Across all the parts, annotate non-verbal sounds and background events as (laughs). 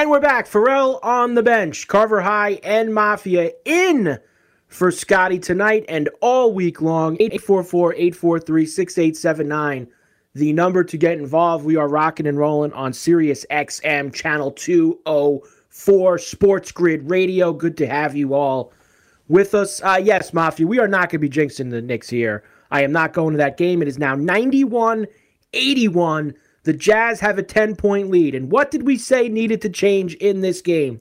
And we're back. Ferrall on the bench. Carver High and Mafia in for Scotty tonight and all week long. 844 843 6879. The number to get involved. We are rocking and rolling on Sirius XM Channel 204 Sports Grid Radio. Good to have you all with us. Uh, yes, Mafia, we are not going to be jinxing the Knicks here. I am not going to that game. It is now 91 81. The Jazz have a 10 point lead. And what did we say needed to change in this game?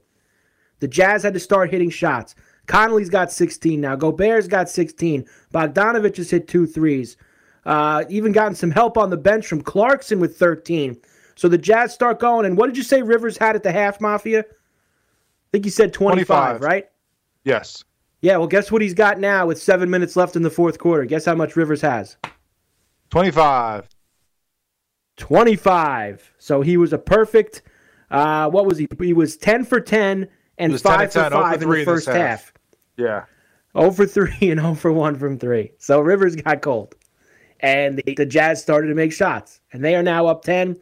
The Jazz had to start hitting shots. Conley's got 16 now. Gobert's got 16. Bogdanovich has hit two threes. Uh, even gotten some help on the bench from Clarkson with 13. So the Jazz start going. And what did you say Rivers had at the half, Mafia? I think you said 25, 25. right? Yes. Yeah, well, guess what he's got now with seven minutes left in the fourth quarter? Guess how much Rivers has? 25. 25. So he was a perfect. Uh, what was he? He was 10 for 10 and He was 10 5 for 10, 0 for 5 in the first half. half. Yeah. 0 for 3 and 0 for 1 from 3. So Rivers got cold. And the, the Jazz started to make shots. And they are now up 10.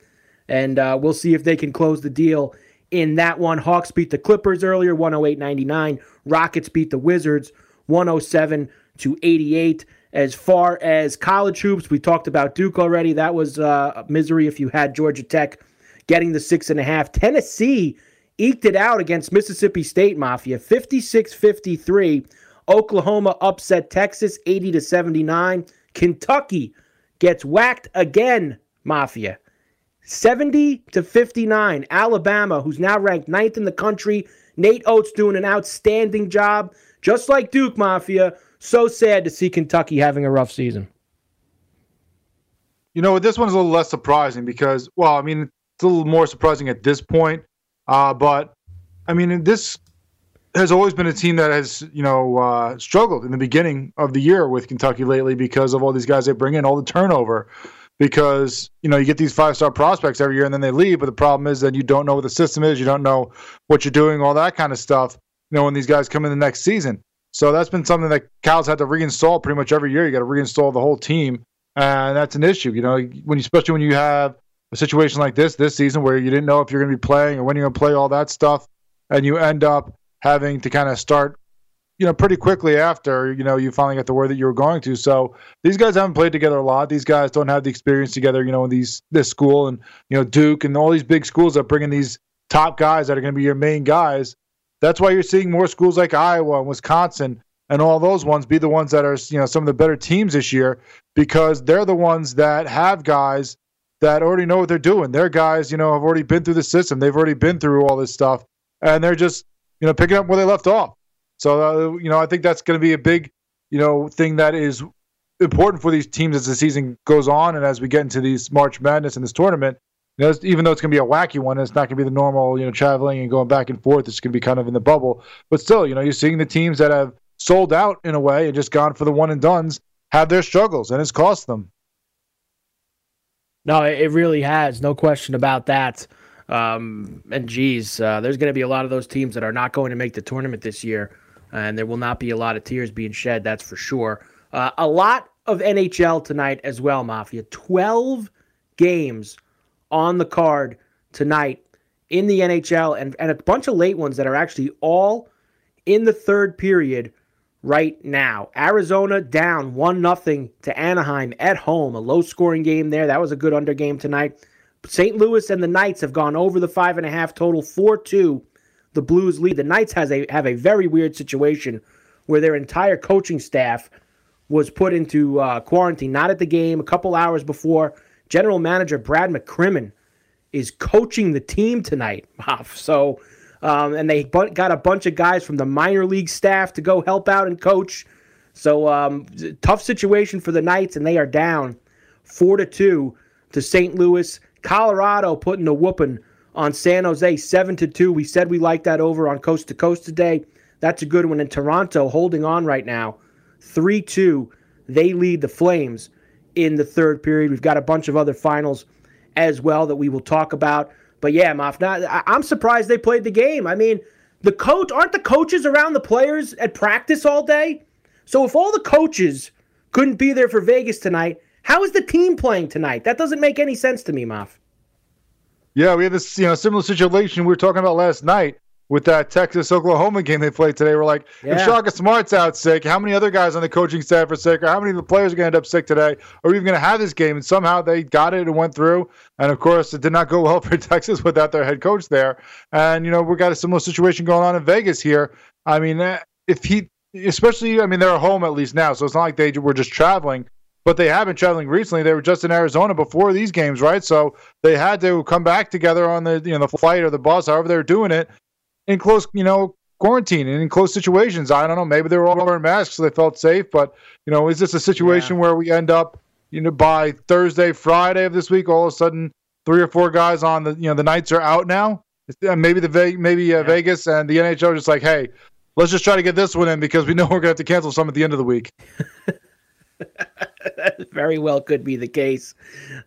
And uh, we'll see if they can close the deal in that one. Hawks beat the Clippers earlier, 108 99. Rockets beat the Wizards, 107 to 88. As far as college hoops, we talked about Duke already. That was uh, misery if you had Georgia Tech getting the six and a half. Tennessee eked it out against Mississippi State Mafia, 56 53. Oklahoma upset Texas 80 to 79. Kentucky gets whacked again, Mafia. 70 to 59. Alabama, who's now ranked ninth in the country. Nate Oats doing an outstanding job, just like Duke Mafia. So sad to see Kentucky having a rough season. You know, this one's a little less surprising because, well, I mean, it's a little more surprising at this point. Uh, but, I mean, this has always been a team that has, you know, uh, struggled in the beginning of the year with Kentucky lately because of all these guys they bring in, all the turnover. Because, you know, you get these five star prospects every year and then they leave. But the problem is that you don't know what the system is, you don't know what you're doing, all that kind of stuff, you know, when these guys come in the next season. So that's been something that Cal's had to reinstall pretty much every year. You got to reinstall the whole team, and that's an issue. You know, when you, especially when you have a situation like this this season where you didn't know if you're going to be playing or when you're going to play, all that stuff, and you end up having to kind of start, you know, pretty quickly after you know you finally got the word that you were going to. So these guys haven't played together a lot. These guys don't have the experience together. You know, in these this school and you know Duke and all these big schools that bring in these top guys that are going to be your main guys. That's why you're seeing more schools like Iowa and Wisconsin and all those ones be the ones that are you know some of the better teams this year because they're the ones that have guys that already know what they're doing. Their guys, you know, have already been through the system. They've already been through all this stuff, and they're just you know picking up where they left off. So uh, you know, I think that's going to be a big you know thing that is important for these teams as the season goes on and as we get into these March Madness and this tournament. You know, even though it's going to be a wacky one, it's not going to be the normal, you know, traveling and going back and forth. It's going to be kind of in the bubble. But still, you know, you're seeing the teams that have sold out in a way and just gone for the one and dones have their struggles, and it's cost them. No, it really has. No question about that. Um, and geez, uh, there's going to be a lot of those teams that are not going to make the tournament this year, and there will not be a lot of tears being shed. That's for sure. Uh, a lot of NHL tonight as well, Mafia. Twelve games on the card tonight in the NHL, and and a bunch of late ones that are actually all in the third period right now. Arizona down 1 nothing to Anaheim at home, a low scoring game there. That was a good under game tonight. St. Louis and the Knights have gone over the five and a half total, 4 2. The Blues lead. The Knights has a have a very weird situation where their entire coaching staff was put into uh, quarantine, not at the game, a couple hours before General Manager Brad McCrimmon is coaching the team tonight, (laughs) So, um, and they got a bunch of guys from the minor league staff to go help out and coach. So, um, tough situation for the Knights, and they are down four to two to St. Louis. Colorado putting the whooping on San Jose, seven to two. We said we liked that over on Coast to Coast today. That's a good one. In Toronto, holding on right now, three two. They lead the Flames in the third period. We've got a bunch of other finals as well that we will talk about. But yeah, not, I'm surprised they played the game. I mean, the coach aren't the coaches around the players at practice all day? So if all the coaches couldn't be there for Vegas tonight, how is the team playing tonight? That doesn't make any sense to me, Moff. Yeah, we had this you know similar situation we were talking about last night with that Texas Oklahoma game they played today. We're like, yeah. if Shaka Smart's out sick, how many other guys on the coaching staff are sick, or how many of the players are going to end up sick today? Are we even going to have this game? And somehow they got it and went through. And of course, it did not go (laughs) well for (laughs) Texas without their head coach there. And you know, we've got a similar situation going on in Vegas here. I mean, eh, if he, especially, I mean, they're home at least now, so it's not like they were just traveling but they have been traveling recently. They were just in Arizona before these games, right? So they had to come back together on the you know the flight or the bus, however they're doing it, in close, you know, quarantine and in close situations. I don't know. Maybe they were all wearing masks, so they felt safe. But you know, is this a situation yeah. where we end up, you know, by Thursday, Friday of this week, all of a sudden, three or four guys on the, you know, the Knights are out now? Maybe the maybe uh, yeah. Vegas and the NHL just like, hey, let's just try to get this one in because we know we're gonna have to cancel some at the end of the week. (laughs) that very well could be the case.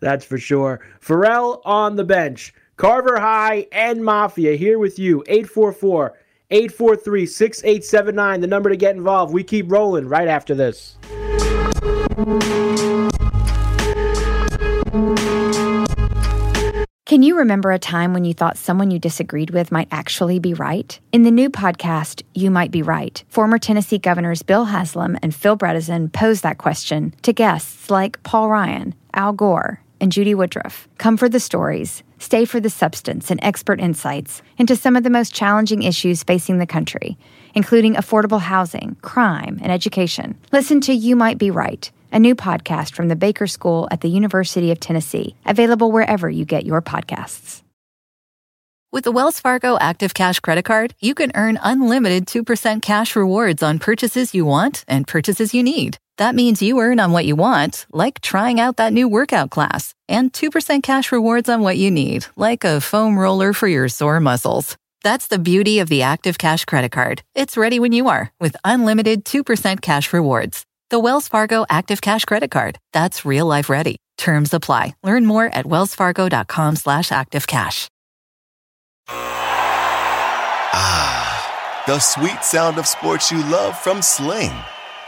That's for sure. Ferrall on the bench. Carver High and Mafia here with you. 844 843 6879, the number to get involved. We keep rolling right after this. Can you remember a time when you thought someone you disagreed with might actually be right? In the new podcast, You Might Be Right, former Tennessee governors Bill Haslam and Phil Bredesen pose that question to guests like Paul Ryan, Al Gore, and Judy Woodruff. Come for the stories Stay for the substance and expert insights into some of the most challenging issues facing the country, including affordable housing, crime, and education. Listen to You Might Be Right, a new podcast from the Baker School at the University of Tennessee, available wherever you get your podcasts. With the Wells Fargo Active Cash Credit Card, you can earn unlimited 2% cash rewards on purchases you want and purchases you need. That means you earn on what you want, like trying out that new workout class, and 2% cash rewards on what you need, like a foam roller for your sore muscles. That's the beauty of the Active Cash credit card. It's ready when you are with unlimited 2% cash rewards. The Wells Fargo Active Cash credit card. That's real life ready. Terms apply. Learn more at wellsfargo.com slash activecash. Ah, the sweet sound of sports you love from Sling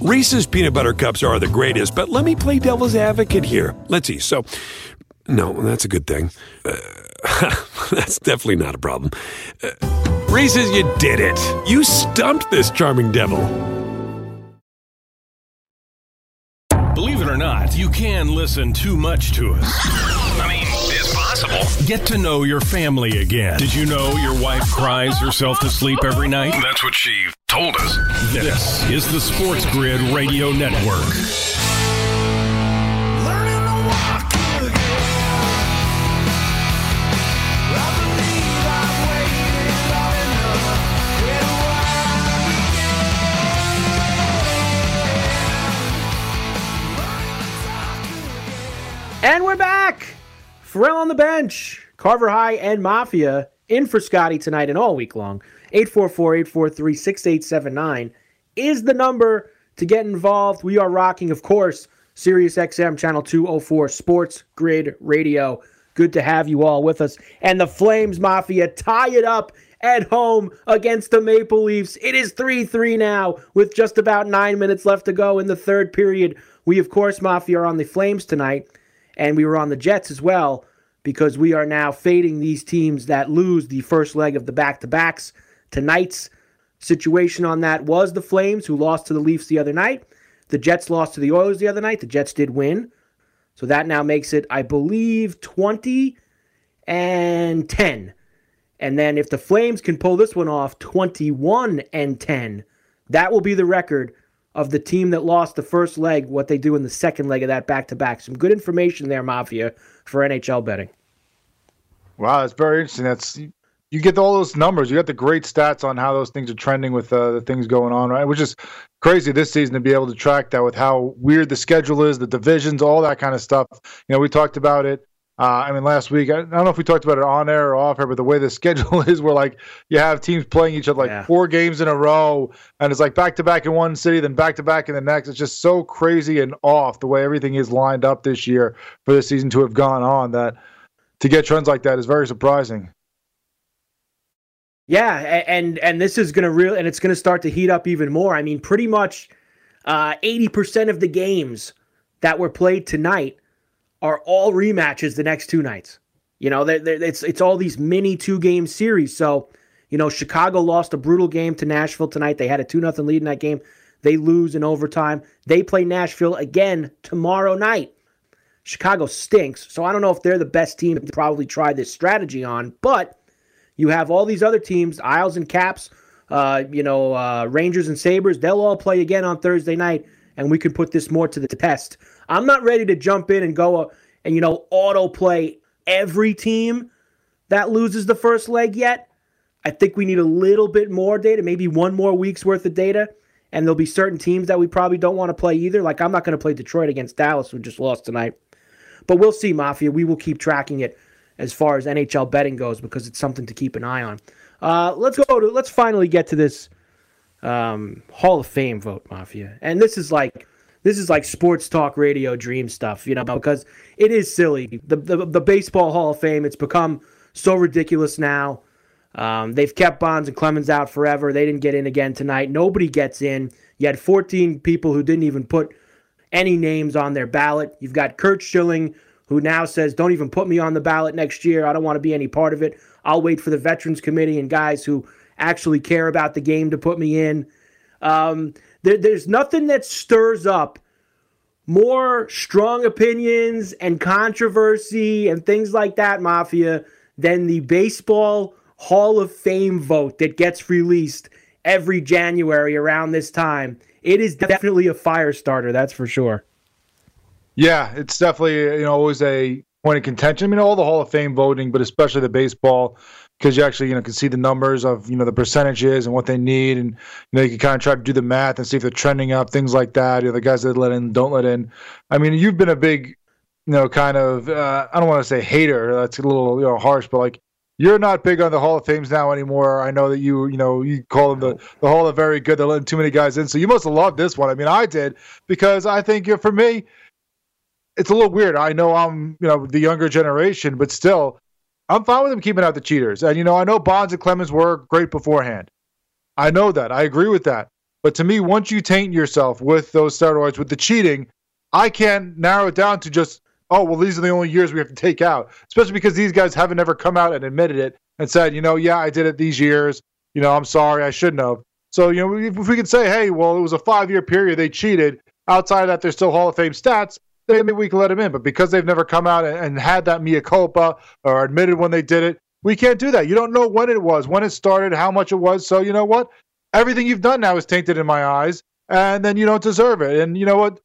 Reese's peanut butter cups are the greatest, but let me play devil's advocate here. Let's see. So, no, that's a good thing. Uh, (laughs) that's definitely not a problem. Uh, Reese's, you did it. You stumped this charming devil. Believe it or not, you can listen too much to us. I mean, possible. Get to know your family again. Did you know your wife cries herself to sleep every night? That's what she told us. This is the Sports Grid Radio Network. And we're back. Ferrall on the bench. Carver High and Mafia in for Scotty tonight and all week long. 844 843 6879 is the number to get involved. We are rocking, of course, Sirius XM Channel 204 Sports Grid Radio. Good to have you all with us. And the Flames Mafia tie it up at home against the Maple Leafs. It is 3 3 now with just about nine minutes left to go in the third period. We, of course, Mafia, are on the Flames tonight, and we were on the Jets as well. because we are now fading these teams that lose the first leg of the back to backs. Tonight's situation on that was the Flames, who lost to the Leafs the other night. The Jets lost to the Oilers the other night. The Jets did win. So that now makes it, I believe, 20 and 10. And then if the Flames can pull this one off, 21 and 10, that will be the record of the team that lost the first leg, what they do in the second leg of that back to back. Some good information there, Mafia, for NHL betting. Wow, that's very interesting. That's you get all those numbers. You got the great stats on how those things are trending with uh, the things going on, right? Which is crazy this season to be able to track that with how weird the schedule is, the divisions, all that kind of stuff. You know, we talked about it uh, I mean, last week, I, I, don't know if we talked about it on air or off air, but the way the (laughs) schedule is, where like you have teams playing each other like yeah. four games in a row, and it's like back to back in one city, then back to back in the next. It's just so crazy and off the way everything is lined up this year for this season to have gone on that to get trends like that is very surprising. Yeah, and and this is going to real and it's going to start to heat up even more. I mean, pretty much uh, eighty uh, percent of the games that were played tonight are all rematches the next two nights. You know, they're, they're, it's it's all these mini two game series. So, you know, Chicago lost a brutal game to Nashville tonight. They had a two nothing lead in that game. They lose in overtime. They play Nashville again tomorrow night. Chicago stinks, so I don't know if they're the best team to probably try this strategy on. But you have all these other teams, Isles and Caps, uh, you know, uh, Rangers and Sabres. They'll all play again on Thursday night, and we can put this more to the test. I'm not ready to jump in and go uh, and you know auto play every team that loses the first leg yet. I think we need a little bit more data, maybe one more week's worth of data. And there'll be certain teams that we probably don't want to play either. Like I'm not going to play Detroit against Dallas, who just lost tonight. But we'll see, Mafia. We will keep tracking it as far as NHL betting goes because it's something to keep an eye on. Uh, let's go to let's finally get to this um, Hall of Fame vote, Mafia. And this is like this is like sports talk radio dream stuff, you know, because it is silly. The, the, the baseball Hall of Fame, it's become so ridiculous now. Um, they've kept Bonds and Clemens out forever. They didn't get in again tonight. Nobody gets in. You had 14 people who didn't even put any names on their ballot. You've got Curt Schilling, who now says, Don't even put me on the ballot next year. I don't want to be any part of it. I'll wait for the Veterans Committee and guys who actually care about the game to put me in. Um, there, there's nothing that stirs up more strong opinions and controversy and things like that, Mafia, than the baseball Hall of Fame vote that gets released every January around this time. It is definitely a fire starter, that's for sure. Yeah, it's definitely you know always a point of contention. I mean, all the Hall of Fame voting, but especially the baseball because you actually you know can see the numbers of you know the percentages and what they need, and you know you can kind of try to do the math and see if they're trending up, things like that. You know the guys that let in, don't let in. I mean, you've been a big, you know, kind of uh, I don't want to say hater. That's a little you know harsh, but like you're not big on the Hall of Fames now anymore. I know that you, you know, you call them the, the Hall of Very Good. They're letting too many guys in. So you must have loved this one. I mean, I did because I think for me, it's a little weird. I know I'm, you know, the younger generation, but still, I'm fine with them keeping out the cheaters. And, you know, I know Bonds and Clemens were great beforehand. I know that. I agree with that. But to me, once you taint yourself with those steroids, with the cheating, I can't narrow it down to just, oh, well, these are the only years we have to take out, especially because these guys haven't ever come out and admitted it and said, you know, yeah, I did it these years. You know, I'm sorry, I shouldn't have. So, you know, if we could say, hey, well, it was a five year period, they cheated. Outside of that, they're still Hall of Fame stats maybe we can let them in. But because they've never come out and, and had that mea culpa or admitted when they did it, we can't do that. You don't know when it was, when it started, how much it was. So you know what? Everything you've done now is tainted in my eyes, and then you don't deserve it. And you know what?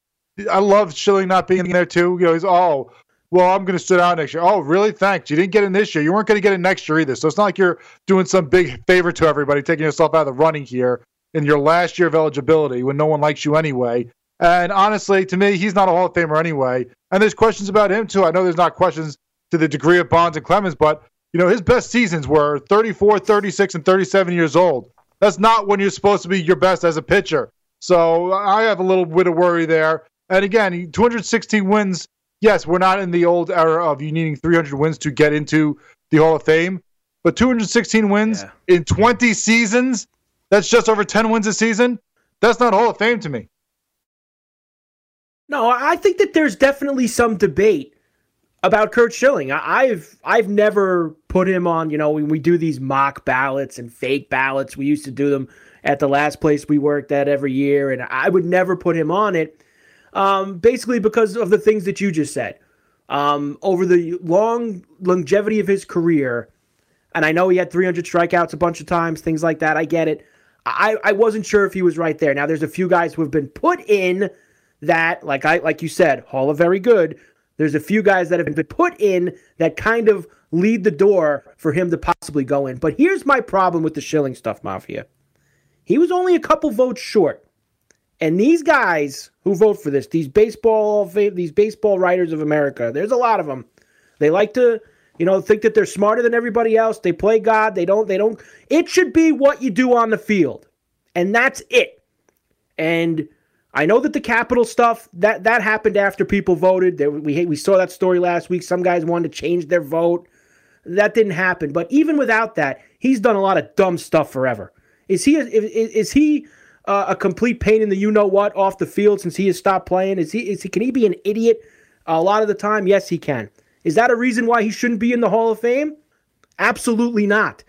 I love Schilling not being there too. You know, he's oh, well, I'm going to sit out next year. Oh, really? Thanks. You didn't get in this year. You weren't going to get in next year either. So it's not like you're doing some big favor to everybody, taking yourself out of the running here in your last year of eligibility when no one likes you anyway. And honestly, to me, he's not a Hall of Famer anyway. And there's questions about him too. I know there's not questions to the degree of Bonds and Clemens, but you know his best seasons were 34, 36, and 37 years old. That's not when you're supposed to be your best as a pitcher. So I have a little bit of worry there. And again, 216 wins. Yes, we're not in the old era of you needing 300 wins to get into the Hall of Fame, but 216 wins yeah. in 20 seasons. That's just over 10 wins a season. That's not Hall of Fame to me. No, I think that there's definitely some debate about Curt Schilling. I've I've never put him on. You know, when we do these mock ballots and fake ballots, we used to do them at the last place we worked at every year, and I would never put him on it. Um, basically, because of the things that you just said. Um, over the long longevity of his career, and I know he had 300 strikeouts a bunch of times, things like that. I get it. I, I wasn't sure if he was right there. Now, there's a few guys who have been put in that, like I like you said, Hall of Very Good, there's a few guys that have been put in that kind of lead the door for him to possibly go in. But here's my problem with the Schilling stuff, Mafia. He was only a couple votes short. And these guys who vote for this, these baseball these baseball writers of America, there's a lot of them. They like to, you know, think that they're smarter than everybody else. They play God. They don't they don't it should be what you do on the field. And that's it. And I know that the Capitol stuff that that happened after people voted. There, we we saw that story last week. Some guys wanted to change their vote. That didn't happen. But even without that, he's done a lot of dumb stuff forever. Is he? Is, is he uh, a complete pain in the you know what off the field since he has stopped playing? Is he? Is he? Can he be an idiot a lot of the time? Yes, he can. Is that a reason why he shouldn't be in the Hall of Fame? Absolutely not.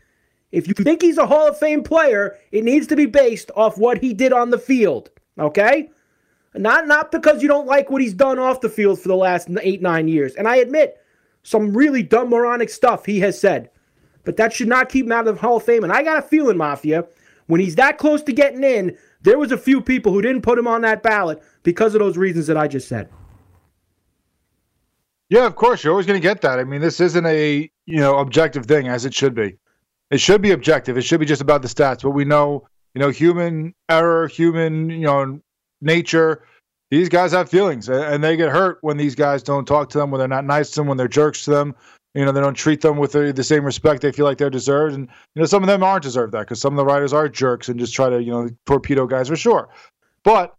If you think he's a Hall of Fame player, it needs to be based off what he did on the field. Okay? Not not because you don't like what he's done off the field for the last eight nine years. And I admit some really dumb moronic stuff he has said, but that should not keep him out of the Hall of Fame. And I got a feeling, Mafia, when he's that close to getting in, there was a few people who didn't put him on that ballot because of those reasons that I just said. Yeah, of course. You're always going to get that. I mean, this isn't a you know objective thing as it should be. It should be objective. It should be just about the stats. But we know, you know, human error, human, you know, nature. These guys have feelings, and they get hurt when these guys don't talk to them, when they're not nice to them, when they're jerks to them. You know, they don't treat them with the, same respect they feel like they're deserved. And you know, some of them aren't deserved that because some of the writers are jerks and just try to you know torpedo guys for sure. But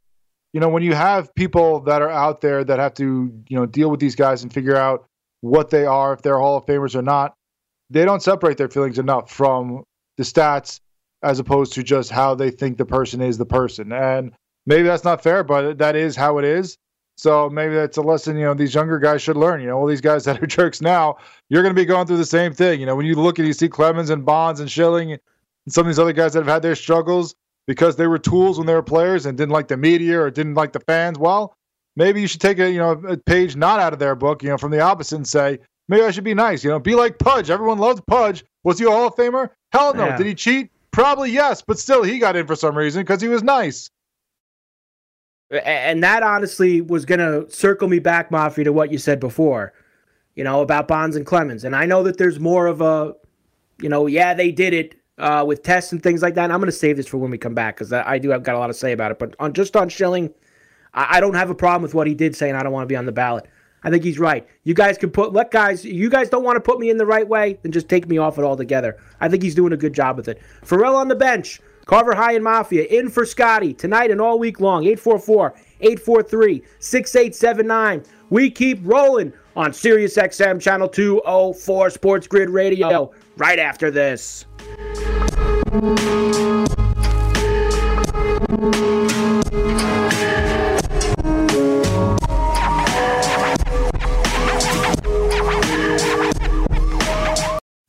you know, when you have people that are out there that have to you know deal with these guys and figure out what they are, if they're Hall of Famers or not, they don't separate their feelings enough from the stats as opposed to just how they think the person is the person. And maybe that's not fair, but that is how it is. So maybe that's a lesson, you know, these younger guys should learn. You know, all these guys (laughs) that are jerks now, you're going to be going through the same thing. You know, when you look and you see Clemens and Bonds and Schilling and some of these other guys that have had their struggles because they were tools when they were players and didn't like the media or didn't like the fans, well, maybe you should take a, you know, a page not out of their book, you know, from the opposite and say, maybe I should be nice, you know, be like Pudge. Everyone loves Pudge. Was he a Hall of Famer? Hell no. Yeah. Did he cheat? Probably yes, but still he got in for some reason because he was nice. And that honestly was going to circle me back, Mafia, to what you said before, you know, about Bonds and Clemens. And I know that there's more of a, you know, yeah, they did it uh, with tests and things like that. And I'm going to save this for when we come back because I do have got a lot to say about it. But on just on Schilling, I, I don't have a problem with what he did saying I don't want to be on the ballot. I think he's right. You guys can put let guys. You guys don't want to put me in the right way, then just take me off it altogether. I think he's doing a good job with it. Ferrall on the bench. Carver High and Mafia in for Scotty tonight and all week long. 844 843 6879. We keep rolling on Sirius XM Channel 204 Sports Grid Radio right after this.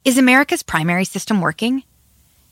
Is America's primary system working?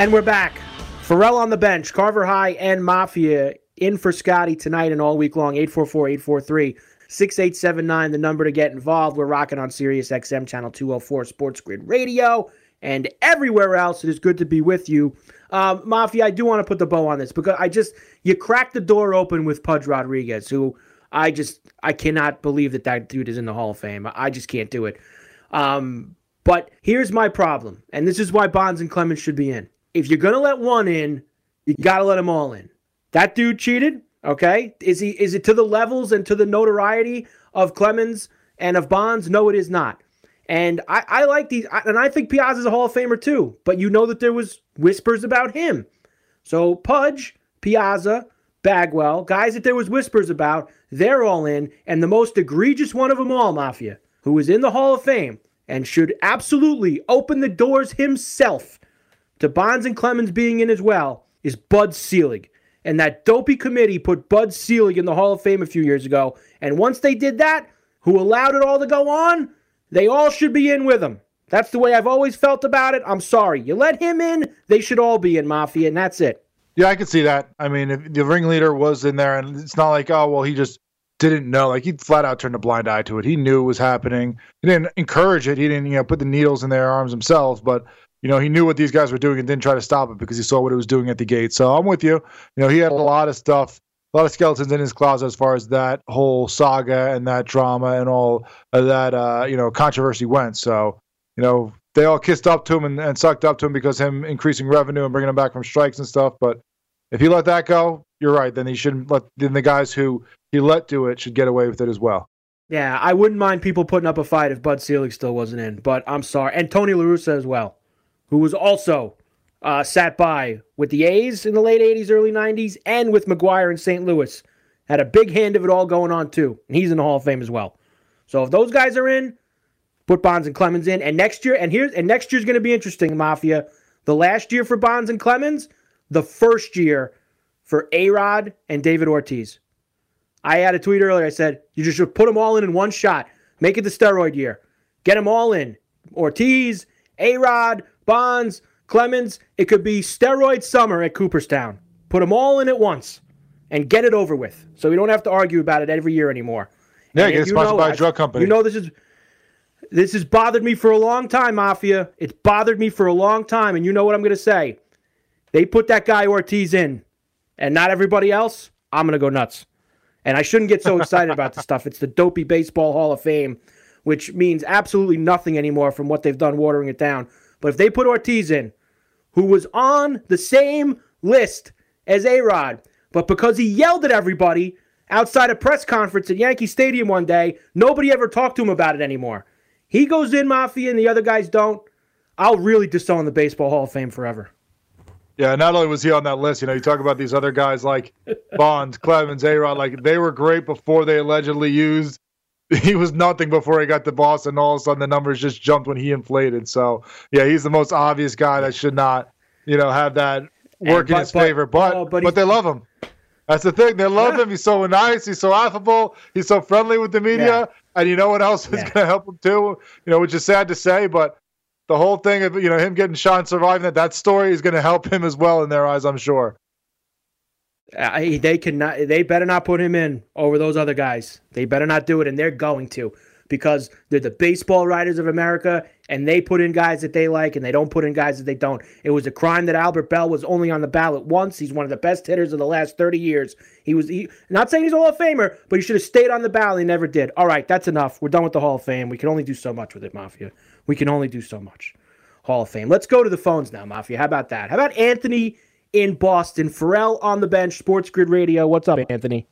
And we're back. Ferrall on the bench, Carver High and Mafia in for Scotty tonight and all week long. 844 843 6879, the number to get involved. We're rocking on Sirius XM Channel 204 Sports Grid Radio and everywhere else. It is good to be with you. Um, Mafia, I do want to put the bow on this because I just, you cracked the door open with Pudge Rodriguez, who I just, I cannot believe that that dude is in the Hall of Fame. I just can't do it. Um, but here's my problem, and this is why Bonds and Clemens should be in if you're gonna let one in, you gotta let them all in. That dude cheated. Okay, is he? Is it to the levels and to the notoriety of Clemens and of Bonds? No, it is not. And I, I like these, and I think Piazza's a Hall of Famer too. But you know that there was whispers about him. So Pudge, Piazza, Bagwell, guys that there was whispers about, they're all in. And the most egregious one of them all, Mafia, who is in the Hall of Fame and should absolutely open the doors himself to Bonds and Clemens being in as well is Bud Selig. And that dopey committee put Bud Selig in the Hall of Fame a few years ago. And once they did that, who allowed it all to go on, they all should be in with him. That's the way I've always felt about it. I'm sorry. You let him in, they should all be in Mafia, and that's it. Yeah, I can see that. I mean, if the ringleader was in there, and it's not like, oh, well, he just didn't know. Like he flat out turned a blind eye to it. He knew it was happening. He didn't encourage it. He didn't, you know, put the needles in their arms himself. But you know, he knew what these guys were doing and didn't try to stop it because he saw what it was doing at the gate. So I'm with you. You know, he had a lot of stuff, a lot of skeletons in his closet as far as that whole saga and that drama and all that, uh, you know, controversy went. So, you know, they all kissed up to him and, and sucked up to him because him increasing revenue and bringing him back from strikes and stuff. But if he let that go, you're right. Then he shouldn't let. Then the guys who he let do it should get away with it as well. Yeah, I wouldn't mind people putting up a fight if Bud Selig still wasn't in, but I'm sorry, and Tony La Russa as well who was also uh, sat by with the A's in the late 80s, early 90s, and with McGwire in St. Louis. Had a big hand of it all going on, too. And he's in the Hall of Fame as well. So if those guys are in, put Bonds and Clemens in. And next year, and here's and next year's gonna be interesting, Mafia. The last year for Bonds and Clemens, the first year for A Rod and David Ortiz. I had a tweet earlier. I said, you just should put them all in in one shot. Make it the steroid year. Get them all in. Ortiz, A Rod, Bonds, Clemens. It could be steroid summer at Cooperstown. Put them all in at once and get it over with. So we don't have to argue about it every year anymore. Yeah, get sponsored know, by a drug company. You know this is this has bothered me for a long time, Mafia. It's bothered me for a long time, and you know what I'm going to say. They put that guy Ortiz in, and not everybody else. I'm going to go nuts. And I shouldn't get so excited about this (laughs) stuff. It's the Dopey Baseball Hall of Fame, which means absolutely nothing anymore from what they've done watering it down. But if they put Ortiz in, who was on the same list as A Rod, but because he yelled at everybody outside a press conference at Yankee Stadium one day, nobody ever talked to him about it anymore. He goes in Mafia and the other guys don't. I'll really disown the Baseball Hall of Fame forever. Yeah, not only was he on that list, you know, you talk about these other guys like (laughs) Bonds, Clemens, A Rod, like they were great before they allegedly used (laughs) he was nothing before he got to Boston. And all of a sudden, the numbers just jumped when he inflated. So, yeah, he's the most obvious guy that should not, you know, have that work and, in his but, favor. But uh, but, but they love him. That's the thing. They love yeah. him. He's so nice. He's so affable. He's so friendly with the media. Yeah. And you know what else is yeah. going to help him too? You know, which is sad to say, but the whole thing of you know him getting shot and surviving that that story is going to help him as well in their eyes, I'm sure. Uh, they cannot. They better not put him in over those other guys. They better not do it, and they're going to, because they're the baseball writers of America and they put in guys that they like and they don't put in guys that they don't. It was a crime that Albert Belle was only on the ballot once. He's one of the best hitters of the last 30 years. He was he, not saying he's a Hall of Famer, but he should have stayed on the ballot. He never did. All right, that's enough. We're done with the Hall of Fame. We can only do so much with it, Mafia. We can only do so much. Hall of Fame. Let's go to the phones now, Mafia. How about that? How about Anthony in Boston? Ferrall on the bench, Sports Grid Radio. What's up, Anthony?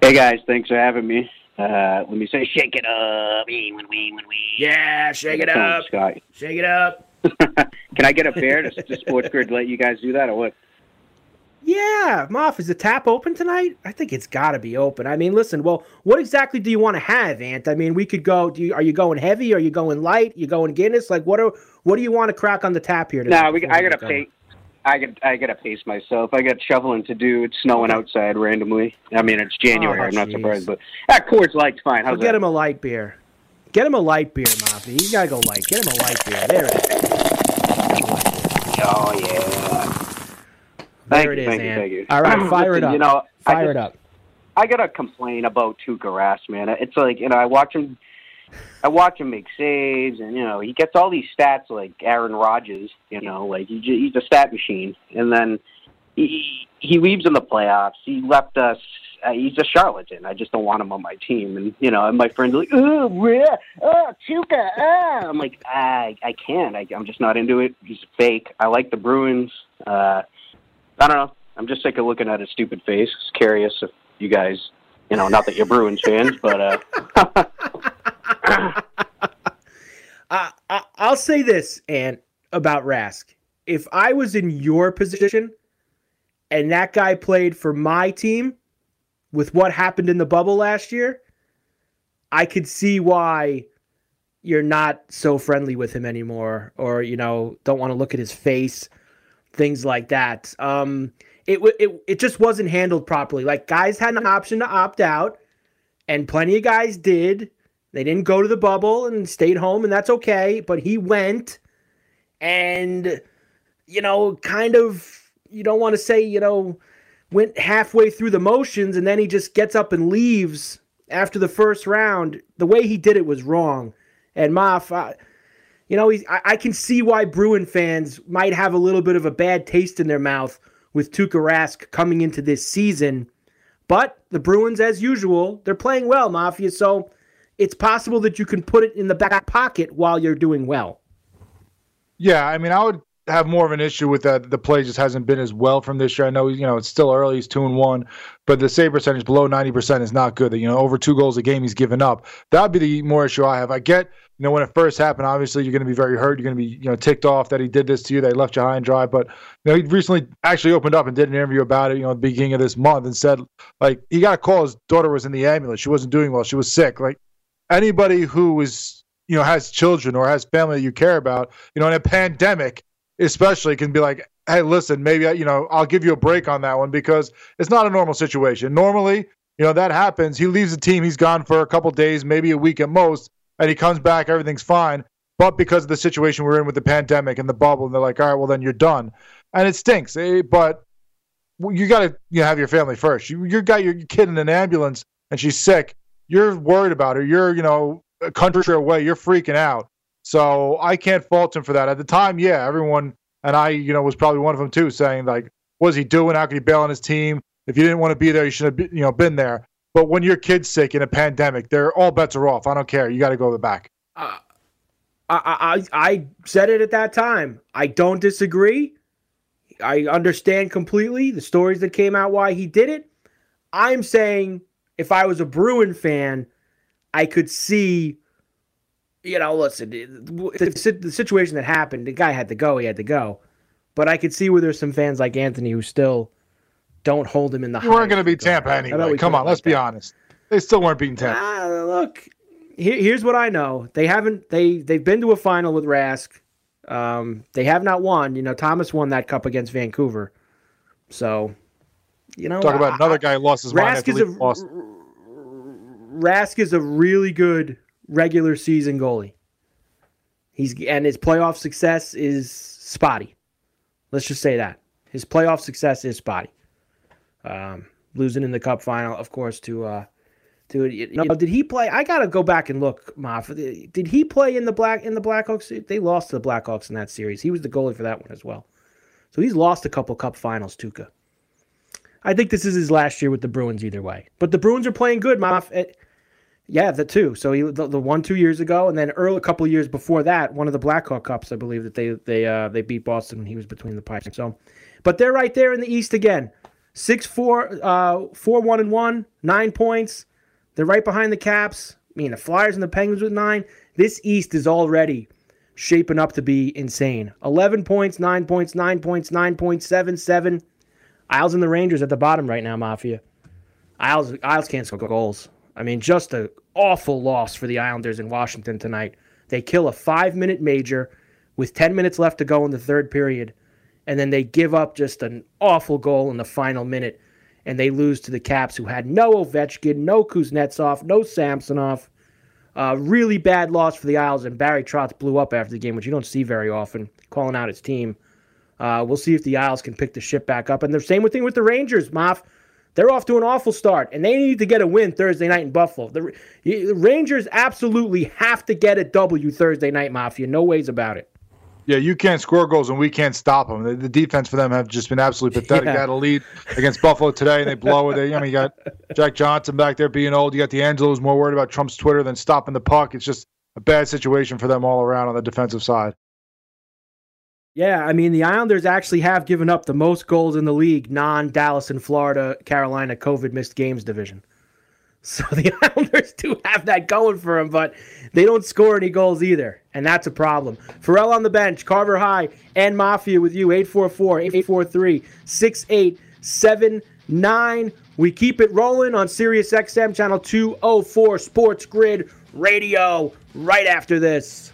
Hey guys, thanks for having me. Uh, let me say, shake it up. Yeah, shake it up, Scott. Shake it up. (laughs) Can I get a bear to, to Sports Grid let you guys do that, or what? Yeah, Moff, is the tap open tonight? I think it's got to be open. I mean, listen, well, what exactly do you want to have, Ant? I mean, we could go. Do you, are you going heavy? Are you going light? You going Guinness? Like, what are what do you want to crack on the tap here? Nah, we, I gotta pay. I got I gotta pace myself. I got shoveling to do. It's snowing outside randomly. I mean, it's January. Oh, I'm not jeez. surprised, but that Coors Light's fine. How's Well, get that? him a light beer. Get him a light beer, Moffy. He's got to go light. Get him a light beer. There it is. Oh yeah. There Thank it you, is, thank you, thank you. All right, (clears throat) fire it up. You know, Fire just- it up. I gotta complain about Tuukka Rask, man. It's like you know, I watch him, I watch him make saves, and you know, he gets all these stats like Aaron Rodgers. You know, like he, he's a stat machine, and then he he leaves in the playoffs. He left us. Uh, he's a charlatan. I just don't want him on my team. And you know, and my friends are like, oh, yeah, oh, Tuukka, ah. I'm like, I I can't. I, I'm just not into it. He's fake. I like the Bruins. Uh, I don't know. I'm just sick of looking at his stupid face. Curious if you guys, you know, not that you're Bruins fans, but uh, (laughs) I, I'll say this, and about Rask. If I was in your position and that guy played for my team with what happened in the bubble last year, I could see why you're not so friendly with him anymore or, you know, don't want to look at his face, things like that. Um, it, it, it just wasn't handled properly. Like, guys had an option to opt out, and plenty of guys did. They didn't go to the bubble and stayed home, and that's okay. But he went, and you know, kind of, you don't want to say, you know, went halfway through the motions, and then he just gets up and leaves after the first round. The way he did it was wrong. And Moff, I, you know, he's, I, I can see why Bruin fans might have a little bit of a bad taste in their mouth with Tuukka Rask coming into this season. But the Bruins, as usual, they're playing well, Mafia. So it's possible that you can put it in the back pocket while you're doing well. Yeah, I mean, I would have more of an issue with that. The play just hasn't been as well from this year. I know, you know, it's still early. He's two and one, but the save percentage below ninety percent is not good. You know, over two goals a game he's given up. That'd be the more issue I have. I get, you know, when it first happened, obviously you're going to be very hurt. You're going to be, you know, ticked off that he did this to you. He left you high and dry. But you know, he recently actually opened up and did an interview about it. You know, at the beginning of this month, and said like he got a call. His daughter was in the ambulance. She wasn't doing well. She was sick. Like anybody who is you know has children or has family that you care about you know in a pandemic especially can be like hey listen maybe I, you know i'll give you a break on that one because it's not a normal situation. Normally you know that happens. He leaves the team. He's gone for a couple days maybe a week at most and he comes back. Everything's fine. But because of the situation we're in with the pandemic and the bubble and they're like all right well then you're done. And it stinks eh, but you got to you know, have your family first. You, you got your kid in an ambulance and she's sick. You're worried about her. You're you know a country away. You're freaking out so i can't fault him for that. At the time yeah everyone and i you know was probably one of them too saying like what's he doing? How could he bail on his team? If you didn't want to be there you should have be, you know been there. But when your kid's sick in a pandemic they're all bets are off. I don't care. You got to go to the back. Uh, I, I I said it at that time. I don't disagree. I understand completely the stories that came out why he did it. I'm saying if I was a Bruin fan, I could see, you know, listen, the, the, the situation that happened, the guy had to go, he had to go. But I could see where there's some fans like Anthony who still don't hold him in the. you weren't going to be regard. tampa How anyway we come on let's be that? honest they still weren't beating tampa Ah, look, here, here's what I know. They haven't they they've been to a final with Rask. Um, they have not won. You know, Thomas won that cup against Vancouver. So, you know, talk about I- another guy who lost his Rask after is a leaving Rask is a really good regular season goalie. He's and his playoff success is spotty. Let's just say that his playoff success is spotty. Um, losing in the cup final, of course, to uh, Dude, you know, did he play? I gotta go back and look, Moff. Did he play in the black in the Blackhawks? They lost to the Blackhawks in that series. He was the goalie for that one as well. So he's lost a couple Cup Finals, Tuukka. I think this is his last year with the Bruins either way. But the Bruins are playing good, Moff. Yeah, the two. So he the, the one two years ago, and then early a couple years before that, one of the Blackhawk Cups, I believe that they they uh, they beat Boston when he was between the pipes. So, but they're right there in the East again. Six four, uh, four one and one, nine points. They're right behind the Caps. I mean, the Flyers and the Penguins with nine. This East is already shaping up to be insane. Eleven points, nine points, nine points, nine points, seven seven. Isles and the Rangers at the bottom right now, Mafia. Isles Isles can't score goals. I mean, just an awful loss for the Islanders in Washington tonight. They kill a five minute major with 10 minutes left to go in the third period, and then they give up just an awful goal in the final minute, and they lose to the Caps, who had no Ovechkin, no Kuznetsov, no Samsonov. Uh, really bad loss for the Isles, and Barry Trotz blew up after the game, which you don't see very often, calling out his team. Uh, we'll see if the Isles can pick the ship back up. And the same thing with the Rangers, Moff. They're off to an awful start, and they need to get a win Thursday night in Buffalo. The, the Rangers absolutely have to get a W Thursday night, Mafia. No ways about it. Yeah, you can't score goals and we can't stop them. The, the defense for them have just been absolutely pathetic. Yeah. They had a lead against Buffalo today and they blow it. I mean, you got Jack Johnson back there being old. You got DeAngelo who's more worried about Trump's Twitter than stopping the puck. It's just a bad situation for them all around on the defensive side. Yeah, I mean, the Islanders actually have given up the most goals in the league, non Dallas and Florida, Carolina COVID missed games division. (laughs) So the (laughs) Islanders do have that going for them, but they don't score any goals either. And that's a problem. Ferrall on the bench, Carver High, and Mafia with you, 844 843 6879. We keep it rolling on Sirius XM channel 204 Sports Grid Radio right after this.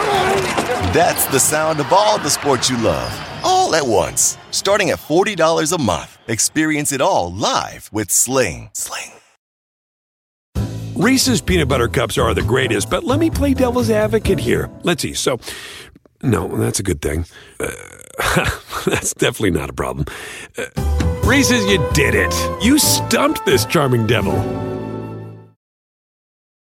That's the sound of all the sports you love, all at once. Starting at $40 a month. Experience it all live with Sling. Sling. Reese's peanut butter cups are the greatest, but let me play devil's advocate here. Let's see. So, no, that's a good thing. Uh, (laughs) that's definitely not a problem. Uh, Reese's, you did it. You stumped this charming devil.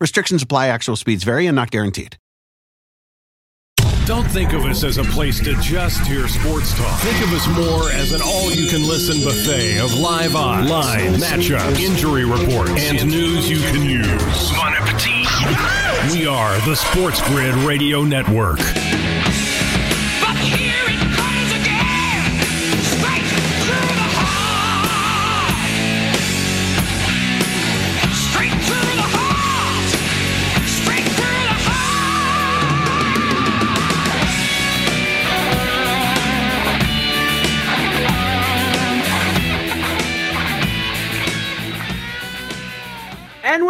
Restrictions apply, actual speeds vary and not guaranteed. Don't think of us as a place to just hear sports talk. Think of us more as an all you can listen buffet of live odds, line, matchups, injury reports, and news you can use. Bon appetit. We are the Sports Grid Radio Network.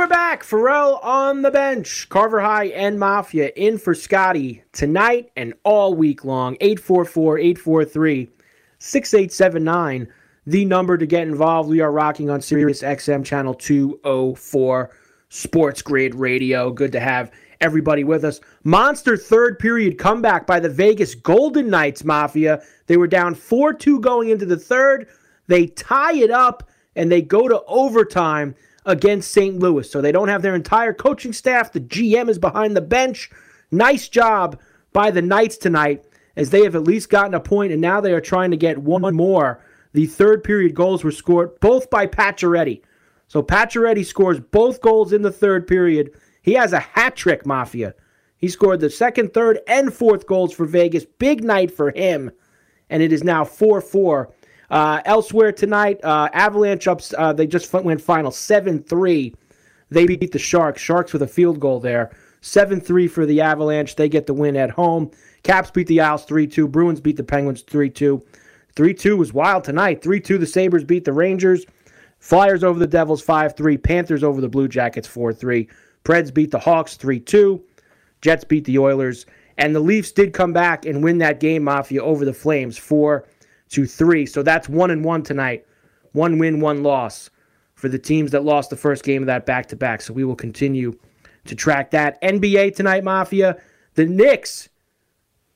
We're back. Ferrall on the bench. Carver High and Mafia in for Scotty tonight and all week long. 844 843 6879, the number to get involved. We are rocking on Sirius XM channel 204 Sports Grid Radio. Good to have everybody with us. Monster third period comeback by the Vegas Golden Knights Mafia. They were down 4 2 going into the third. They tie it up and they go to overtime against St. Louis. So they don't have their entire coaching staff. The GM is behind the bench. Nice job by the Knights tonight as they have at least gotten a point and now they are trying to get one more. The third period goals were scored both by Pacioretty. So Pacioretty scores both goals in the third period. He has a hat trick, Mafia. He scored the second, third, and fourth goals for Vegas. Big night for him. And it is now 4 4. Uh, elsewhere tonight, uh, Avalanche ups. Uh, they just went final 7 3. They beat the Sharks. Sharks with a field goal there. 7 3 for the Avalanche. They get the win at home. Caps beat the Isles 3 2. Bruins beat the Penguins 3 2. 3 2 was wild tonight. 3 2, the Sabres beat the Rangers. Flyers over the Devils 5 3. Panthers over the Blue Jackets 4 3. Preds beat the Hawks 3 2. Jets beat the Oilers. And the Leafs did come back and win that game, Mafia, over the Flames 4 to 3. So that's 1 and 1 tonight. One win, one loss for the teams that lost the first game of that back to back. So we will continue to track that. NBA tonight, Mafia. The Knicks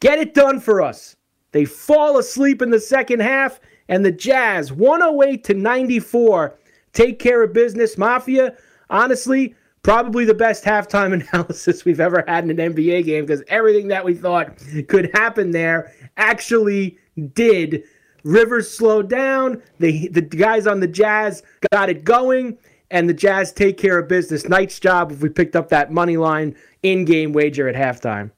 get it done for us. They fall asleep in the second half, and the Jazz, 108 to 94, take care of business. Mafia, honestly, probably the best halftime (laughs) analysis we've ever had in an NBA game because everything that we thought could happen there actually did. Rivers slowed down. The the guys on the Jazz got it going, and the Jazz take care of business. Night's job if we picked up that money line in game wager at halftime.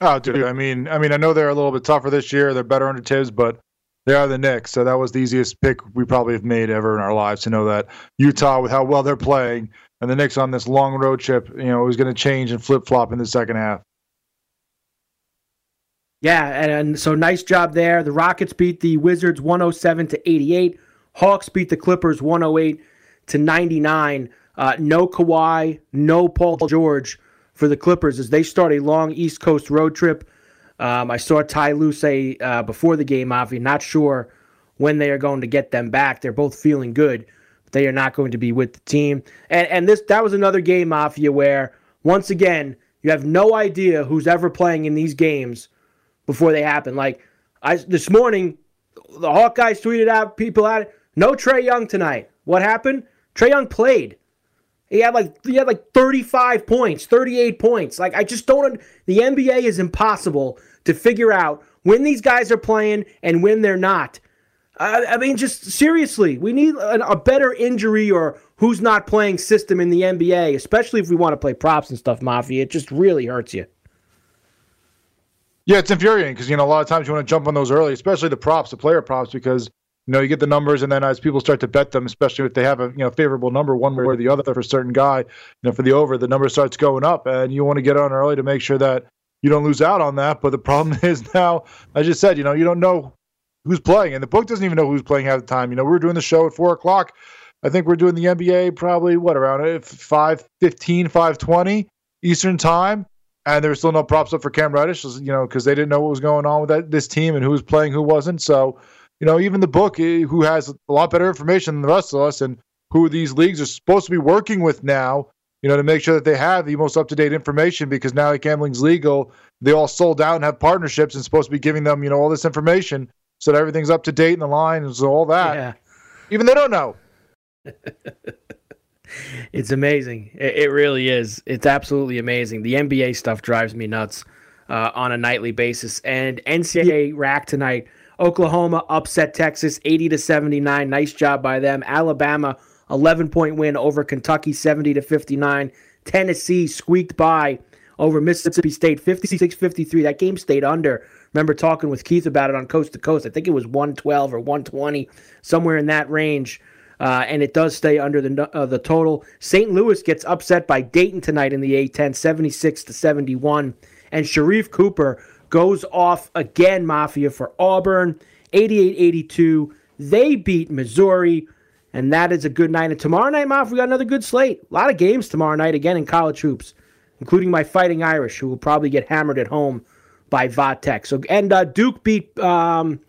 Oh, dude. I mean, I mean, I know they're a little bit tougher this year. They're better under Thibs, but they are the Knicks. So that was the easiest pick we probably have made ever in our lives to know that Utah, with how well they're playing, and the Knicks on this long road trip, you know, was going to change and flip flop in the second half. Yeah, and, so nice job there. The Rockets beat the Wizards 107 to 88. Hawks beat the Clippers 108 to 99. Uh, no Kawhi, no Paul George for the Clippers as they start a long East Coast road trip. Um, I saw Ty Lue say uh, before the game, obviously, not sure when they are going to get them back. They're both feeling good, but they are not going to be with the team. And and this that was another game, Mafia, where once again you have no idea who's ever playing in these games before they happen. Like I this morning, the Hawkeyes tweeted out people out no Trae Young tonight. What happened? Trae Young played. He had like he had like 35 points, 38 points. Like I just don't. The NBA is impossible to figure out when these guys are playing and when they're not. I, I mean, just seriously, we need a, a better injury or who's not playing system in the NBA, especially if we want to play props and stuff. Mafia, it just really hurts you. Yeah, it's infuriating because you know a lot of times you want to jump on those early, especially the props, the player props, because you know you get the numbers, and then as people start to bet them, especially if they have a you know favorable number one way or the other for a certain guy, you know for the over, the number starts going up, and you want to get on early to make sure that you don't lose out on that. But the problem (laughs) is now, I just said, you know, you don't know who's playing, and the book doesn't even know who's playing half the time. You know, we were doing the show at four o'clock. I think we're doing the NBA probably what around uh, 5 15, 520 Eastern time and there was still no props up for Cam Reddish, you know, because they didn't know what was going on with that, this team and who was playing, who wasn't. So, you know, even the book, eh, who has a lot better information than the rest of us, and who these leagues are supposed to be working with now, you know, to make sure that they have the most up to date information, because now that gambling's legal, they all sold out and have partnerships and supposed to be giving them, you know, all this information so that everything's up to date in the line and so all that. Yeah. Even they don't know. (laughs) It's amazing. It, it, really is. It's absolutely amazing. The NBA stuff drives me nuts uh, on a nightly basis. And NCAA rack tonight. Oklahoma upset Texas 80 to 79. Nice job by them. Alabama 11 point win over Kentucky 70 to 59. Tennessee squeaked by over Mississippi State 56 53. That game stayed under. Remember talking with Keith about it on Coast to Coast. I think it was 112 or 120, somewhere in that range. Uh, and it does stay under the uh, the total. St. Louis gets upset by Dayton tonight in the A10, 76 to 71, and Sharife Cooper goes off again. Mafia for Auburn, 88-82. They beat Missouri, and that is a good night. And tomorrow night, Mafia, we got another good slate. A lot of games tomorrow night again in college hoops, including my Fighting Irish, who will probably get hammered at home by Va Tech. So and uh, Duke beat. Um,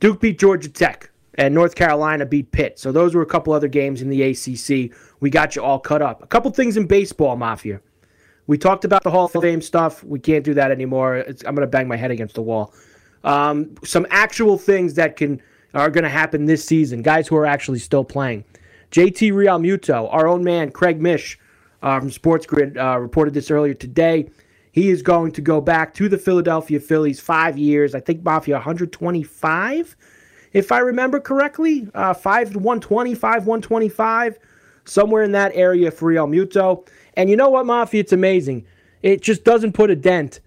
Duke beat Georgia Tech, and North Carolina beat Pitt. So those were a couple other games in the ACC. We got you all cut up. A couple things in baseball, Mafia. We talked about the Hall of Fame stuff. We can't do that anymore. It's, I'm going to bang my head against the wall. Um, some actual things that can are going to happen this season. Guys who are actually still playing. JT Realmuto, our own man Craig Mish uh, from Sports Grid uh, reported this earlier today. He is going to go back to the Philadelphia Phillies five years. I think Mafia 125, if I remember correctly. Uh, 5 120, 5 125, somewhere in that area for Realmuto. And you know what, Mafia? It's amazing. It just doesn't put a dent,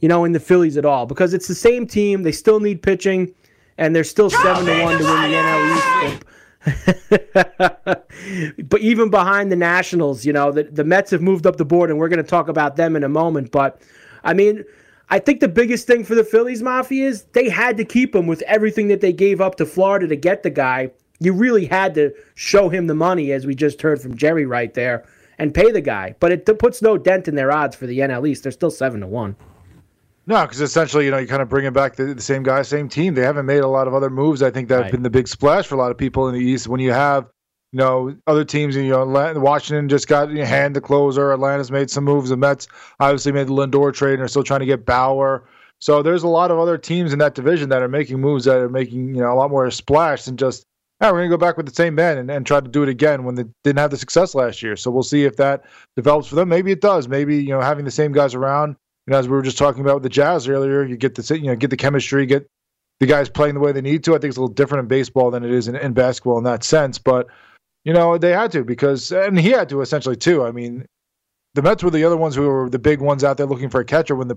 you know, in the Phillies at all because it's the same team. They still need pitching, and they're still seven to one to win the NL East. (laughs) but even behind the Nationals, you know, the, the Mets have moved up the board, and we're going to talk about them in a moment. But I mean, I think the biggest thing for the Phillies Mafia is they had to keep him with everything that they gave up to Florida to get the guy. You really had to show him the money, as we just heard from Jerry right there, and pay the guy. But it puts no dent in their odds for the NL East. They're still seven to one. No, because essentially, you know, you kind of bringing back the, the same guy, same team. They haven't made a lot of other moves. I think that have Right. been the big splash for a lot of people in the East. When you have, you know, other teams, you know, Atla- Washington just got in hand the closer. Atlanta's made some moves. The Mets obviously made the Lindor trade and are still trying to get Bauer. So there's a lot of other teams in that division that are making moves that are making, you know, a lot more splash than just, yeah, we're going to go back with the same men and, and try to do it again when they didn't have the success last year. So we'll see if that develops for them. Maybe it does. Maybe, you know, having the same guys around you know, as we were just talking about with the Jazz earlier, you get the you know get the chemistry, get the guys playing the way they need to. I think it's a little different in baseball than it is in, in basketball in that sense. But you know, they had to because, and he had to essentially too. I mean, the Mets were the other ones who were the big ones out there looking for a catcher when the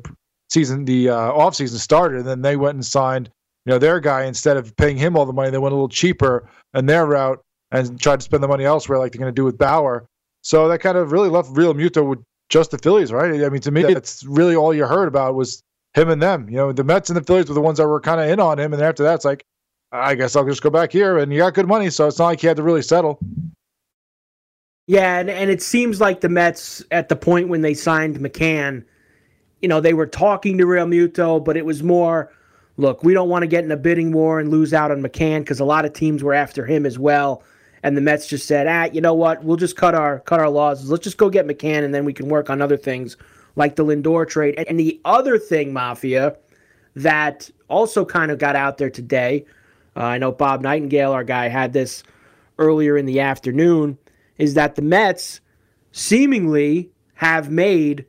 season, the uh, off season started, and then they went and signed you know their guy instead of paying him all the money. They went a little cheaper in their route and tried to spend the money elsewhere, like they're going to do with Bauer. So that kind of really left Realmuto with just the Phillies, right? I mean, to me, that's really all you heard about was him and them. You know, the Mets and the Phillies were the ones that were kind of in on him, and after that, it's like, I guess I'll just go back here, and you got good money, so it's not like he had to really settle. Yeah, and, and it seems like the Mets at the point when they signed McCann, you know, they were talking to Realmuto, but it was more, look, we don't want to get in a bidding war and lose out on McCann because a lot of teams were after him as well. And the Mets just said, ah, you know what? We'll just cut our cut our losses. Let's just go get McCann, and then we can work on other things like the Lindor trade. And, and the other thing, Mafia, that also kind of got out there today. Uh, I know Bob Nightingale, our guy, had this earlier in the afternoon. Is that the Mets seemingly have made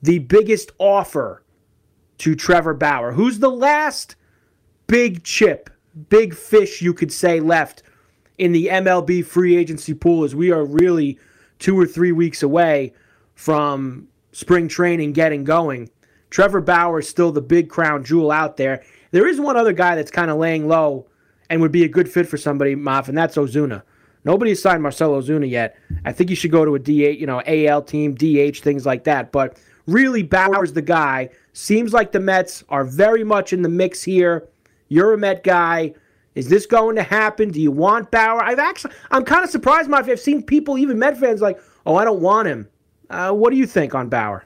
the biggest offer to Trevor Bauer, who's the last big chip, big fish, you could say, left in the MLB free agency pool as we are really two or three weeks away from spring training getting going. Trevor Bauer is still the big crown jewel out there. There is one other guy that's kind of laying low and would be a good fit for somebody, Moff, and that's Ozuna. Nobody has signed Marcell Ozuna yet. I think he should go to a DH, you know, AL team, DH, things like that. But really, Bauer's the guy. Seems like the Mets are very much in the mix here. You're a Met guy. Is this going to happen? Do you want Bauer? I've actually, I'm kind of surprised, Mafia. I've seen people, even Met fans, like, oh, I don't want him. Uh, what do you think on Bauer?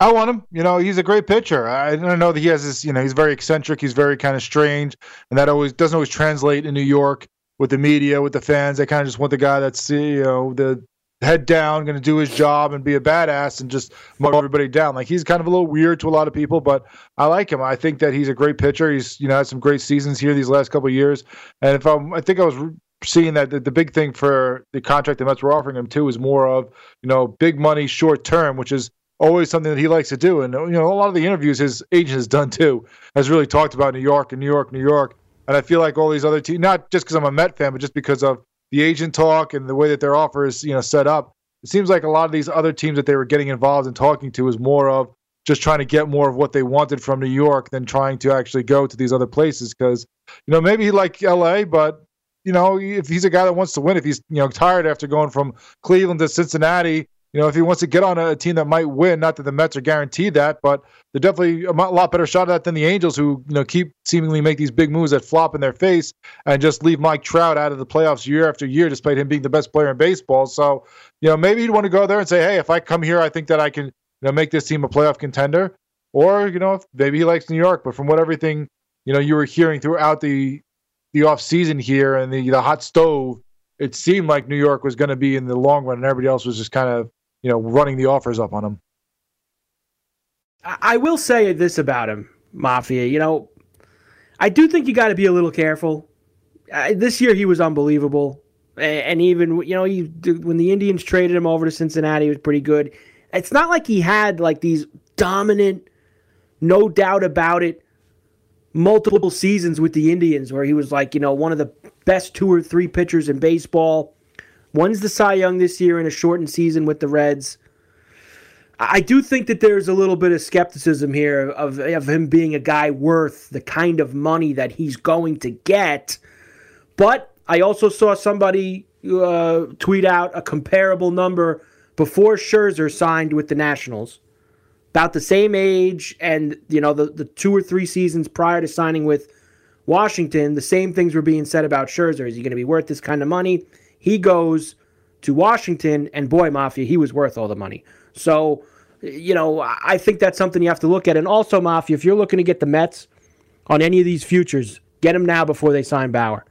I want him. You know, he's a great pitcher. I don't know that he has this. You know, he's very eccentric. He's very kind of strange, and that always doesn't always translate in New York with the media, with the fans. They kind of just want the guy that's you know the head down, going to do his job and be a badass and just mow everybody down. Like he's kind of a little weird to a lot of people, but I like him. I think that he's a great pitcher. He's you know had some great seasons here these last couple of years, and if I'm, I think I was seeing that the, the big thing for the contract the Mets were offering him too is more of you know big money short term, which is always something that he likes to do. And you know, a lot of the interviews his agent has done too has really talked about New York and New York, New York. And I feel like all these other teams, not just because I'm a Met fan, but just because of the agent talk and the way that their offer is, you know, set up. It seems like a lot of these other teams that they were getting involved in talking to is more of just trying to get more of what they wanted from New York than trying to actually go to these other places. Because you know, maybe he like L.A., but you know, if he's a guy that wants to win, if he's you know tired after going from Cleveland to Cincinnati, you know, if he wants to get on a, team that might win, not that the Mets are guaranteed that, but they're definitely a lot better shot at that than the Angels, who you know keep seemingly make these big moves that flop in their face and just leave Mike Trout out of the playoffs year after year, despite him being the best player in baseball. So, you know, maybe he'd want to go there and say, hey, if I come here, I think that I can you know make this team a playoff contender. Or you know, maybe he likes New York, but from what everything you know you were hearing throughout the the off season here and the the hot stove, it seemed like New York was going to be in the long run, and everybody else was just kind of you know running the offers up on him. I will say this about him, Mafia. You know, I do think you got to be a little careful. Uh, this year he was unbelievable, and even you know, he, when the Indians traded him over to Cincinnati, he was pretty good. It's not like he had like these dominant, no doubt about it, multiple seasons with the Indians where he was like you know one of the best two or three pitchers in baseball. One's the Cy Young this year in a shortened season with the Reds. I do think that there's a little bit of skepticism here of, of him being a guy worth the kind of money that he's going to get. But I also saw somebody uh, tweet out a comparable number before Scherzer signed with the Nationals, about the same age, and you know the the two or three seasons prior to signing with Washington, the same things were being said about Scherzer. Is he going to be worth this kind of money? He goes to Washington, and boy, Mafia, he was worth all the money. So, you know, I think that's something you have to look at. And also, Mafia, if you're looking to get the Mets on any of these futures, get them now before they sign Bauer.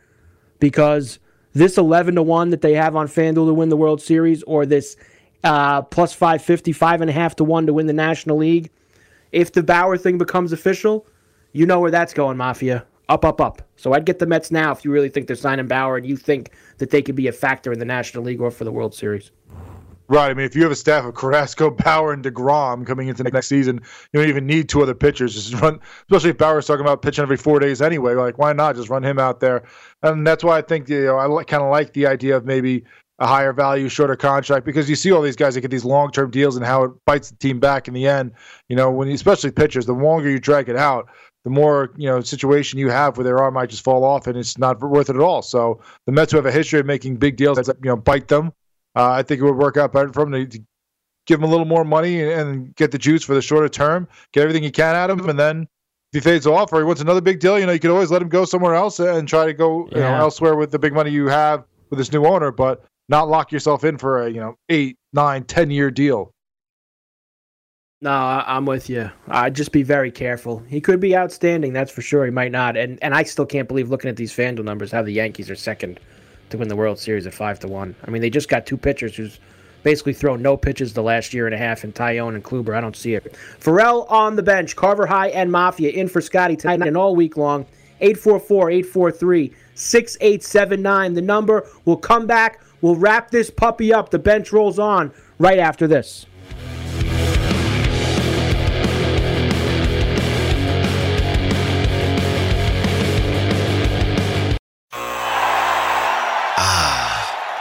Because this 11 to 1 that they have on FanDuel to win the World Series, or this uh, plus 550, 5.5 to 1 to win the National League, if the Bauer thing becomes official, you know where that's going, Mafia. Up, up, up. So I'd get the Mets now if you really think they're signing Bauer and you think that they could be a factor in the National League or for the World Series. Right. I mean, if you have a staff of Carrasco, (laughs) Bauer, and deGrom coming into next season, you don't even need two other pitchers. Just run, especially if Bauer's talking about pitching every four days anyway. Like, why not just run him out there? And that's why I think you know I kind of like the idea of maybe a higher value, shorter contract because you see all these guys that get these long term deals and how it bites the team back in the end. You know, when you, especially pitchers, the longer you drag it out, the more you know situation you have where their arm might just fall off and it's not worth it at all. So the Mets who have a history of making big deals that you know bite them, uh, I think it would work out better for them to, to give him a little more money and, and get the juice for the shorter term, get everything you can out of him, and then if he fades off or he wants another big deal, you know you could always let him go somewhere else and try to go you know elsewhere with the big money you have with this new owner, but not lock yourself in for a you know eight, nine, ten year deal. No, I'm with you. I'd just be very careful. He could be outstanding, that's for sure. He might not. And and I still can't believe looking at these FanDuel numbers how the Yankees are second to win the World Series at five to one. I mean, they just got two pitchers who's basically thrown no pitches the last year and a half in Taillon and Kluber. I don't see it. Ferrall on the bench, Carver High and Mafia in for Scotty tonight and all week long. 844-843-6879. The number. We'll come back. We'll wrap this puppy up. The bench rolls on right after this.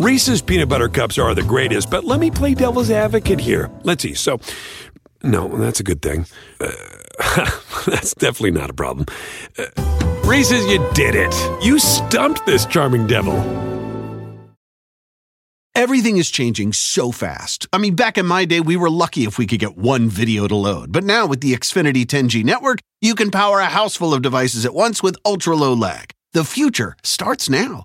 Reese's peanut butter cups are the greatest, but let me play devil's advocate here. Let's see. So, no, that's a good thing. Uh, (laughs) that's definitely not a problem. Uh, Reese's, you did it. You stumped this charming devil. Everything is changing so fast. I mean, back in my day, we were lucky if we could get one video to load. But now with the Xfinity 10G network, you can power a house full of devices at once with ultra low lag. The future starts now.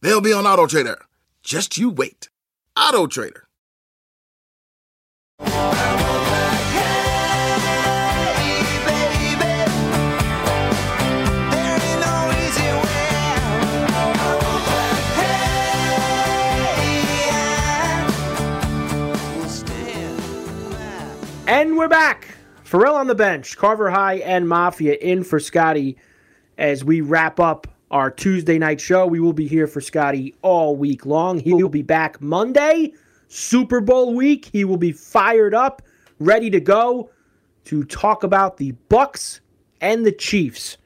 they'll be on Auto Trader. Just you wait. Auto Trader. And we're back. Ferrall on the bench, Carver High and Mafia in for Scotty as we wrap up our Tuesday night show. We will be here for Scotty all week long. He will be back Monday, Super Bowl week. He will be fired up, ready to go to talk about the Bucks and the Chiefs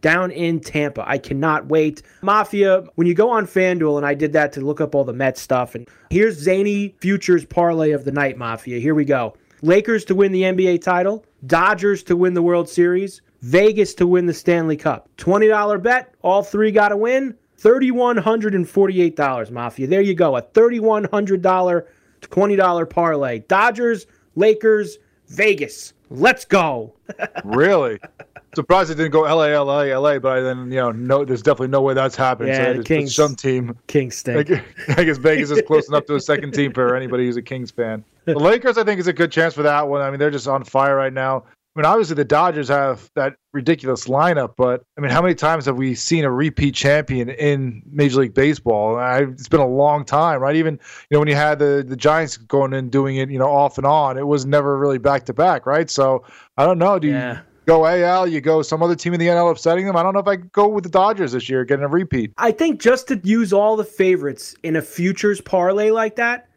down in Tampa. I cannot wait. Mafia, when you go on FanDuel, and I did that to look up all the Mets stuff, and here's Zany Futures Parlay of the Night, Mafia. Here we go. Lakers to win the NBA title, Dodgers to win the World Series, Vegas to win the Stanley Cup. $20 bet, all three got to win. $3,148, Mafia. There you go. A $3,100 $20 parlay. Dodgers, Lakers, Vegas. Let's go. (laughs) really? Surprised it didn't go LA, LA, LA, but I then, you know, no, there's definitely no way that's happening. Yeah, so the Kings- some team. Kings stink. (laughs) I guess Vegas is close enough to a second team for anybody who's a Kings fan. The Lakers, I think, is a good chance for that one. I mean, they're just on fire right now. I mean, obviously the Dodgers have that ridiculous lineup, but I mean, how many times have we seen a repeat champion in Major League Baseball? I, it's been a long time, right? Even you know when you had the the Giants going and doing it, you know, off and on, it was never really back to back, right? So I don't know. Do you go AL? You go some other team in the NL upsetting them? I don't know if I could go with the Dodgers this year, getting a repeat. I think just to use all the favorites in a futures parlay like that,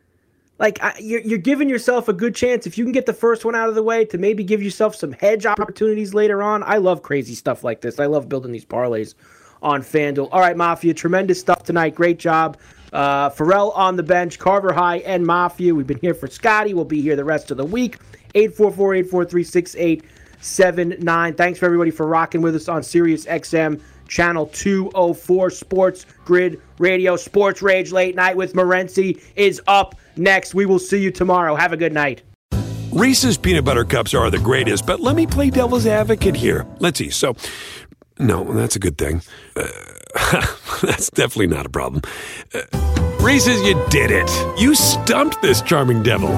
like I, you're, you're giving yourself a good chance if you can get the first one out of the way to maybe give yourself some hedge opportunities later on. I love crazy stuff like this. I love building these parlays on FanDuel. All right, Mafia, tremendous stuff tonight. Great job. Uh, Ferrall on the bench, Carver High, and Mafia. We've been here for Scotty. We'll be here the rest of the week. 844 843 6879. Thanks for everybody for rocking with us on Sirius XM Channel 204 Sports Grid Radio. Sports Rage Late Night with Morency is up next. We will see you tomorrow. Have a good night. Reese's peanut butter cups are the greatest, but let me play devil's advocate here. Let's see. So, no, that's a good thing. Uh, (laughs) that's definitely not a problem. Uh, Reese's, you did it. You stumped this charming devil.